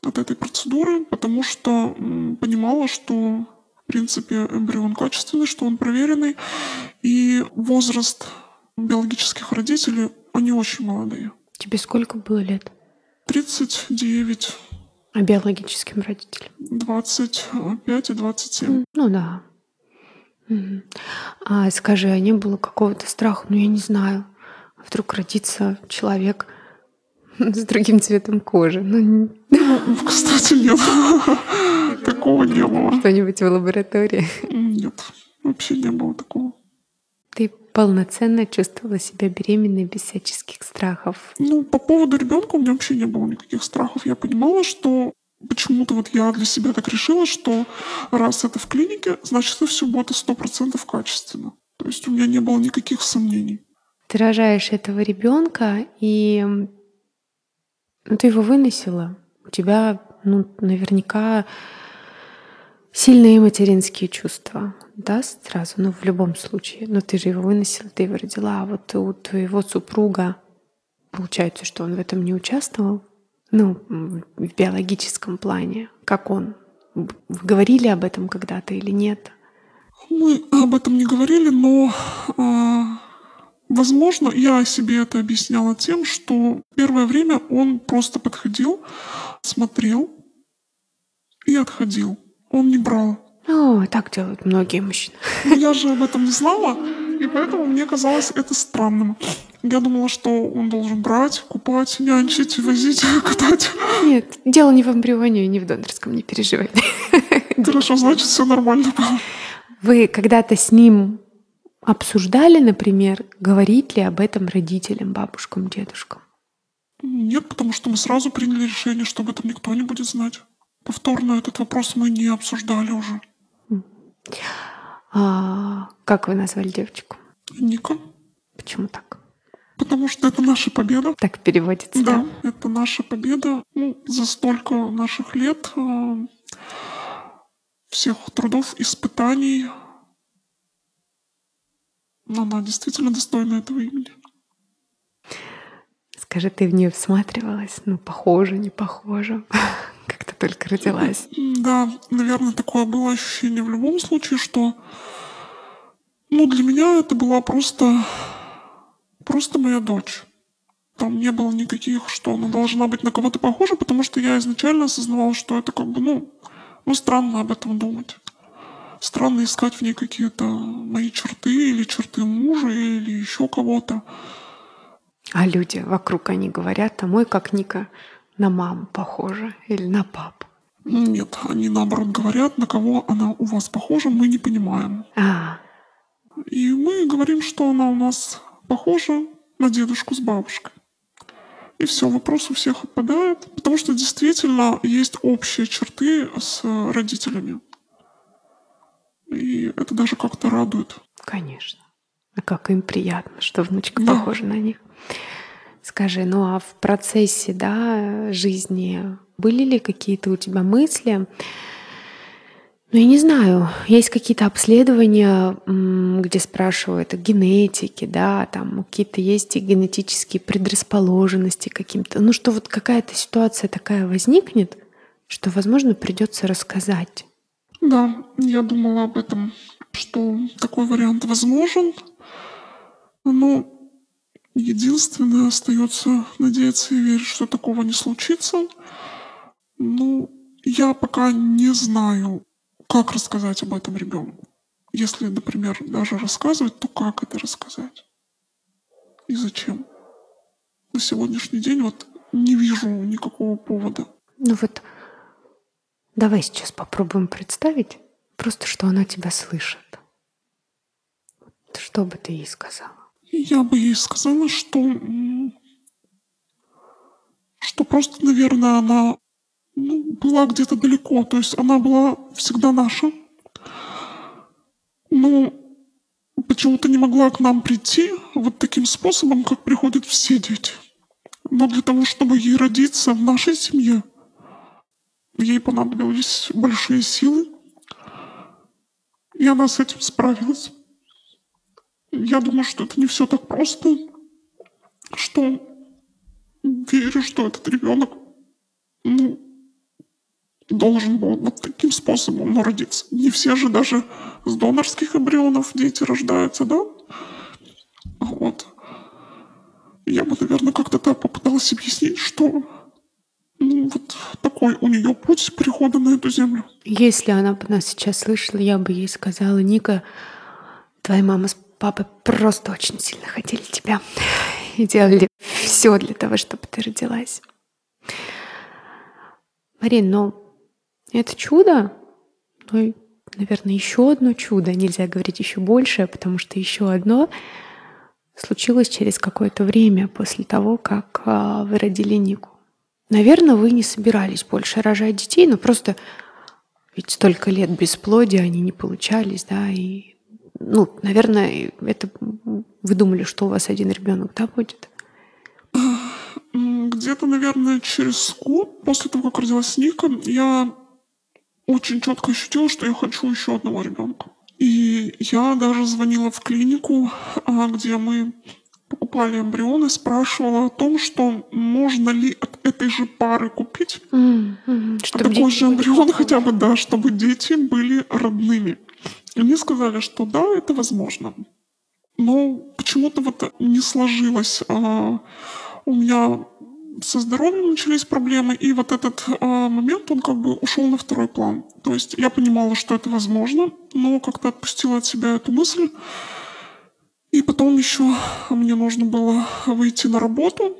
от этой процедуры, потому что понимала, что в принципе эмбрион качественный, что он проверенный, и возраст биологических родителей, они очень молодые. Тебе сколько было лет? 39. А биологическим родителям? 25 и 27. Ну да. А скажи, а не было какого-то страха, ну я не знаю, вдруг родится человек с другим цветом кожи? Ну, ну кстати, нет. Такого не было. Что-нибудь в лаборатории? Нет, вообще не было такого. Ты полноценно чувствовала себя беременной без всяческих страхов? Ну, по поводу ребенка у меня вообще не было никаких страхов. Я понимала, что почему-то вот я для себя так решила, что раз это в клинике, значит, это все будет сто процентов качественно. То есть у меня не было никаких сомнений. Ты рожаешь этого ребенка, и ну, ты его выносила. У тебя, ну, наверняка сильные материнские чувства, да, сразу, ну, в любом случае. Но ты же его выносила, ты его родила, а вот у твоего супруга, получается, что он в этом не участвовал, ну, в биологическом плане, как он? Вы говорили об этом когда-то или нет? Мы об этом не говорили, но, э, возможно, я себе это объясняла тем, что первое время он просто подходил, смотрел и отходил. Он не брал. О, так делают многие мужчины. Но я же об этом не знала, и поэтому мне казалось это странным. Я думала, что он должен брать, купать, нянчить, возить, катать. Нет, дело не в эмбрионе, не в донорском, не переживай. Хорошо, значит, все нормально было. Вы когда-то с ним обсуждали, например, говорить ли об этом родителям, бабушкам, дедушкам? Нет, потому что мы сразу приняли решение, что об этом никто не будет знать. Повторно этот вопрос мы не обсуждали уже. А, как вы назвали девочку? Ника. Почему так? Потому что это наша победа. Так переводится. Да, да? это наша победа. Ну, за столько наших лет э, всех трудов, испытаний. Но она действительно достойна этого имени. Скажи, ты в нее всматривалась? Ну, похоже, не похоже. Как то только родилась. Да, наверное, такое было ощущение в любом случае, что ну, для меня это была просто просто моя дочь. Там не было никаких, что она должна быть на кого-то похожа, потому что я изначально осознавала, что это как бы, ну, ну странно об этом думать. Странно искать в ней какие-то мои черты или черты мужа или еще кого-то. А люди вокруг, они говорят, а мой как Ника на маму похожа или на папу. Нет, они наоборот говорят, на кого она у вас похожа, мы не понимаем. А, И мы говорим, что она у нас похожа на дедушку с бабушкой. И все, вопрос у всех отпадает, потому что действительно есть общие черты с родителями. И это даже как-то радует. конечно. А как им приятно, что внучка Да. похожа на них. Скажи, ну а в процессе да, жизни были ли какие-то у тебя мысли? Ну, я не знаю, есть какие-то обследования, где спрашивают о генетике, да, там какие-то есть и генетические предрасположенности каким-то. Ну, что вот какая-то ситуация такая возникнет, что, возможно, придется рассказать. Да, я думала об этом, что такой вариант возможен. Но единственное остается надеяться и верить, что такого не случится. Ну, я пока не знаю, как рассказать об этом ребенку. Если, например, даже рассказывать, то как это рассказать? И зачем? На сегодняшний день вот не вижу никакого повода. Ну вот, давай сейчас попробуем представить, просто что она тебя слышит. Что бы ты ей сказала? Я бы ей сказала, что... Что просто, наверное, она ну, была где-то далеко. То есть она была всегда наша. Но почему-то не могла к нам прийти вот таким способом, как приходят все дети. Но для того, чтобы ей родиться в нашей семье, ей понадобились большие силы. И она с этим справилась. Я думаю, что это не все так просто, что верю, что этот ребенок ну, должен был вот таким способом ну, родиться. Не все же даже с донорских эмбрионов дети рождаются, да? Вот. Я бы, наверное, как-то так попыталась объяснить, что ну, вот такой у нее путь перехода на эту землю. Если она бы нас сейчас слышала, я бы ей сказала, Ника, твоя мама с папой просто очень сильно хотели тебя и делали все для того, чтобы ты родилась. Марин, ну это чудо, ну и, наверное, еще одно чудо, нельзя говорить еще больше, потому что еще одно случилось через какое-то время после того, как а, вы родили Нику. Наверное, вы не собирались больше рожать детей, но просто ведь столько лет бесплодия они не получались, да, и, ну, наверное, это вы думали, что у вас один ребенок, да, будет? Где-то, наверное, через год после того, как родилась Ника, я очень четко ощутила, что я хочу еще одного ребенка. И я даже звонила в клинику, а, где мы покупали эмбрионы, спрашивала о том, что можно ли от этой же пары купить М, мгм, чтоб такой же эмбрион, хотя бы, да, чтобы дети были родными. И мне сказали, что да, это возможно. Но почему-то вот не сложилось. А, У меня со здоровьем начались проблемы, и вот этот а, момент, он как бы ушел на второй план. То есть я понимала, что это возможно, но как-то отпустила от себя эту мысль. И потом еще мне нужно было выйти на работу,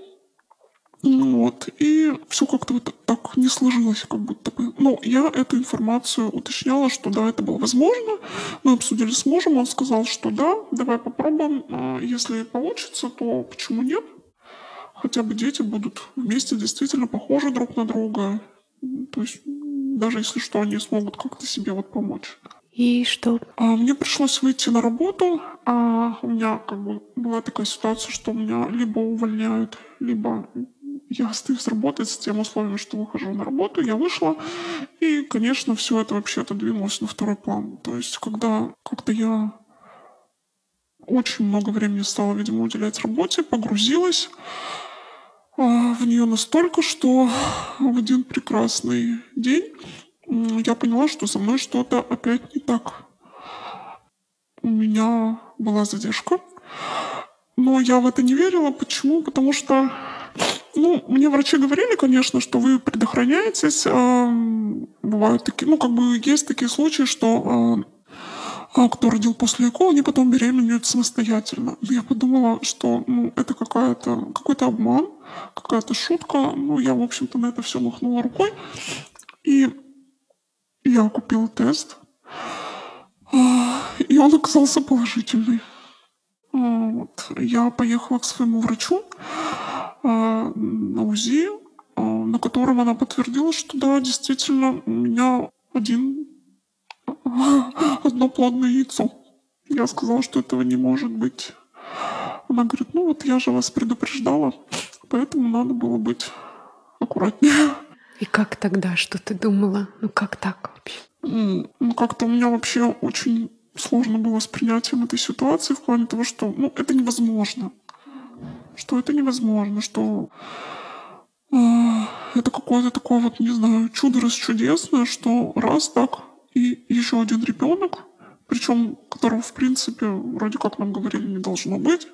Вот. И все как-то вот так не сложилось, как будто бы. Но я эту информацию уточняла, что да, это было возможно. Мы обсудили с мужем, он сказал, что да, давай попробуем. А Если получится, то почему нет? Хотя бы дети будут вместе действительно похожи друг на друга. То есть даже если что, они смогут как-то себе вот помочь. И что? А Мне пришлось выйти на работу, а у меня как бы была такая ситуация, что меня либо увольняют, либо я остаюсь работать с тем условием, что выхожу на работу, я вышла, и, конечно, все это вообще отодвинулось на второй план. То есть, когда как-то я очень много времени стала, видимо, уделять работе, погрузилась а, в нее настолько, что в один прекрасный день я поняла, что со мной что-то опять не так. У меня была задержка, но я в это не верила. Почему? Потому что, ну, мне врачи говорили, конечно, что вы предохраняетесь. ам, Бывают такие, ну, как бы есть такие случаи, что а, а, кто родил после ЭКО, они потом беременеют самостоятельно. Я подумала, что ну, это какая-то, какой-то обман, какая-то шутка. Ну, я, в общем-то, на это все махнула рукой. И я купила тест. А, и он оказался положительный. А, вот. Я поехала к своему врачу на УЗИ, на котором она подтвердила, что да, действительно, у меня один одно плодное яйцо. Я сказала, что этого не может быть. Она говорит, ну вот я же вас предупреждала, поэтому надо было быть аккуратнее. И как тогда, что ты думала? Ну как так вообще? Ну как-то у меня вообще очень сложно было с принятием этой ситуации в плане того, что ну, это невозможно. Что это невозможно, что э, это какое-то такое вот, не знаю, чудо расчудесное, что раз так и еще один ребенок, причем которого, в принципе, вроде как нам говорили, не должно быть,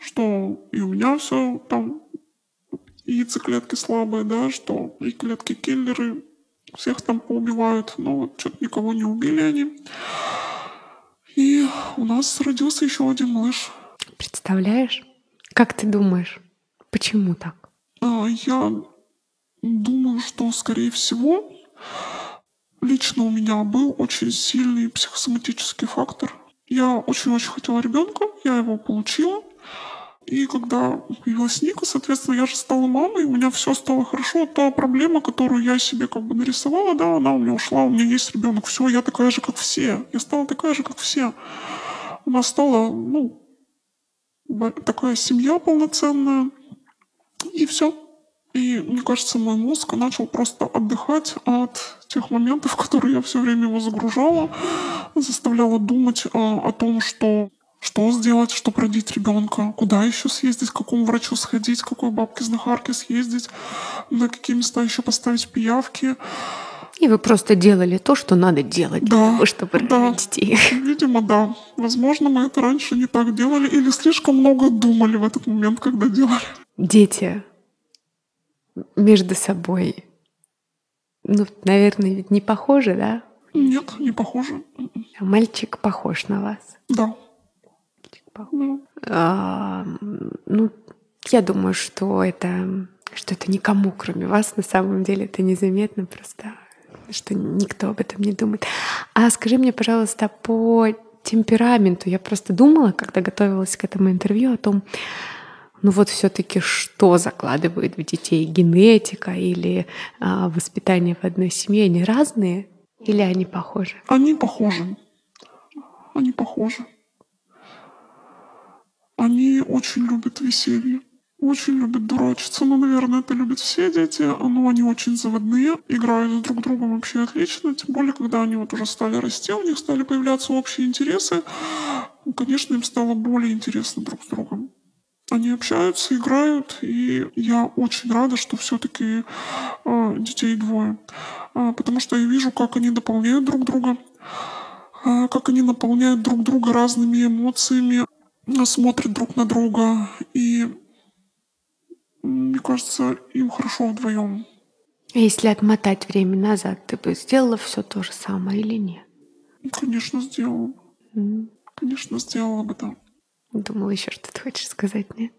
что и у меня все там яйцеклетки слабые, да, что и клетки киллеры всех там поубивают, но вот что-то никого не убили они. И у нас родился еще один малыш. Представляешь? Как ты думаешь, почему так? А, я думаю, что, скорее всего, Лично у меня был очень сильный психосоматический фактор. Я очень-очень хотела ребенка, я его получила. И когда появилась Ника, соответственно, я же стала мамой, у меня все стало хорошо. Та проблема, которую я себе как бы нарисовала, да, она у меня ушла, у меня есть ребенок, все, я такая же, как все. Я стала такая же, как все. У нас стала, ну, такая семья полноценная. И все. И, мне кажется, мой мозг начал просто отдыхать от тех моментов, которые я все время его загружала, заставляла думать а, о том, что что сделать, чтобы родить ребенка, куда еще съездить, к какому врачу сходить, к какой бабке знахарке съездить, на какие места еще поставить пиявки. И вы просто делали то, что надо делать да, для того, чтобы да. детей. Видимо, да. Возможно, мы это раньше не так делали или слишком много думали в этот момент, когда делали. Дети между собой, ну, наверное, ведь не похожи, да? Нет, не похожи. Мальчик похож на вас? Да. Ну. А, ну, я думаю, что это, что это никому, кроме вас, на самом деле это незаметно просто, что никто об этом не думает. А скажи мне, пожалуйста, по темпераменту. Я просто думала, когда готовилась к этому интервью, о том, ну вот все-таки что закладывает в детей генетика или а, воспитание в одной семье? Они разные или они похожи? Они похожи. Они похожи. Они очень любят веселье, очень любят дурачиться. Ну, наверное, это любят все дети. Но они очень заводные, играют друг с другом вообще отлично. Тем более, когда они вот уже стали расти, у них стали появляться общие интересы. Конечно, им стало более интересно друг с другом. Они общаются, играют, и я очень рада, что все-таки э, детей двое. Э, потому что я вижу, как они дополняют друг друга, э, как они наполняют друг друга разными эмоциями, смотрят друг на друга. И мне кажется, им хорошо вдвоем. Если отмотать время назад, ты бы сделала все то же самое или нет? Конечно, сделала. Mm. Конечно, сделала бы, да. Думала, еще что-то хочешь сказать, нет?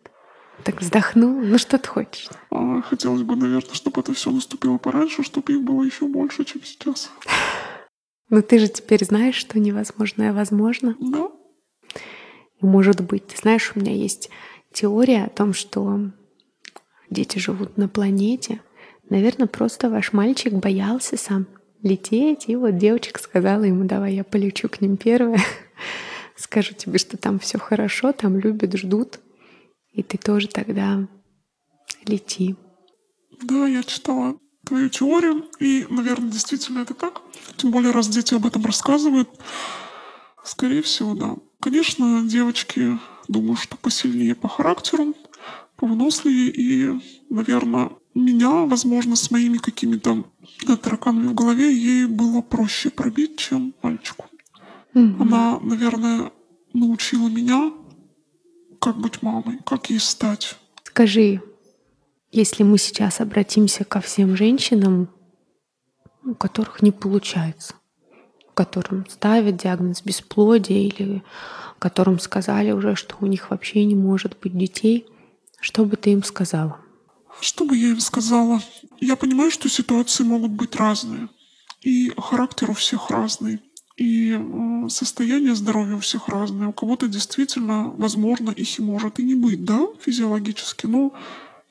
Так вздохнул. Ну что ты хочешь? А, хотелось бы, наверное, чтобы это все наступило пораньше, чтобы их было еще больше, чем сейчас. Но ты же теперь знаешь, что невозможное возможно. Да. Может быть, ты знаешь, у меня есть теория о том, что дети живут на планете. Наверное, просто ваш мальчик боялся сам лететь, и вот девочка сказала ему, давай я полечу к ним первая скажу тебе, что там все хорошо, там любят, ждут, и ты тоже тогда лети. Да, я читала твою теорию, и, наверное, действительно это так. Тем более, раз дети об этом рассказывают, скорее всего, да. Конечно, девочки, думаю, что посильнее по характеру, повыносливее, и, наверное, меня, возможно, с моими какими-то тараканами в голове, ей было проще пробить, чем мальчику. Mm-hmm. Она, наверное, научила меня, как быть мамой, как ей стать. Скажи, если мы сейчас обратимся ко всем женщинам, у которых не получается, которым ставят диагноз бесплодия или которым сказали уже, что у них вообще не может быть детей, что бы ты им сказала? Что бы я им сказала? Я понимаю, что ситуации могут быть разные. И характер у всех разный. И э, состояние здоровья у всех разное. У кого-то действительно, возможно, их и может и не быть, да, физиологически. Но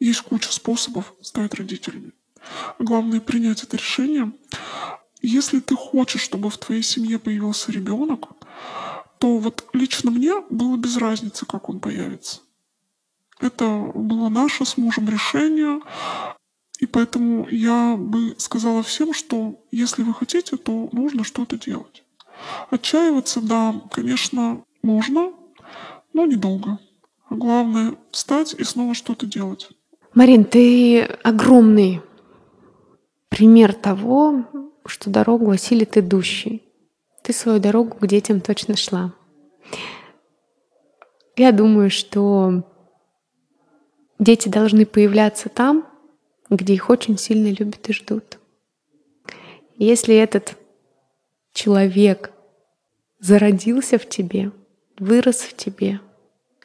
есть куча способов стать родителями. Главное принять это решение. Если ты хочешь, чтобы в твоей семье появился ребенок, то вот лично мне было без разницы, как он появится. Это было наше с мужем решение. И поэтому я бы сказала всем, что если вы хотите, то нужно что-то делать. Отчаиваться, да, конечно, можно, но недолго. А главное — встать и снова что-то делать. Марин, ты огромный пример того, что дорогу осилит идущий. Ты свою дорогу к детям точно шла. Я думаю, что дети должны появляться там, где их очень сильно любят и ждут. Если этот человек зародился в тебе, вырос в тебе,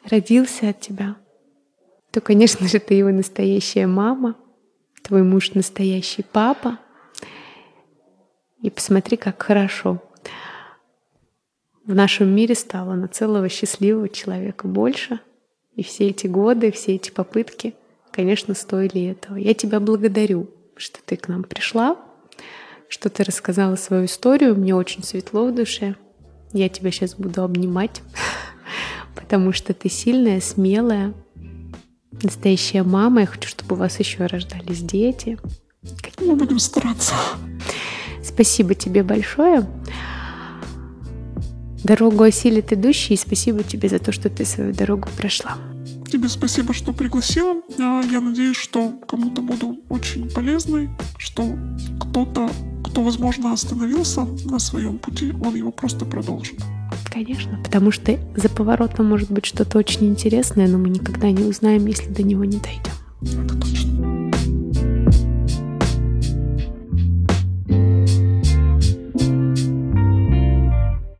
родился от тебя, то, конечно же, ты его настоящая мама, твой муж настоящий папа. И посмотри, как хорошо в нашем мире стало на целого счастливого человека больше. И все эти годы, все эти попытки, конечно, стоили этого. Я тебя благодарю, что ты к нам пришла, что ты рассказала свою историю. Мне очень светло в душе. Я тебя сейчас буду обнимать, потому что ты сильная, смелая, настоящая мама. Я хочу, чтобы у вас еще рождались дети. Мы будем стараться. Спасибо тебе большое. Дорогу осилит идущий, и спасибо тебе за то, что ты свою дорогу прошла. Тебе спасибо, что пригласила. А, я надеюсь, что кому-то буду очень полезной, что кто-то, кто, возможно, остановился на своем пути, он его просто продолжит. Конечно, потому что за поворотом может быть что-то очень интересное, но мы никогда не узнаем, если до него не дойдем. Это точно.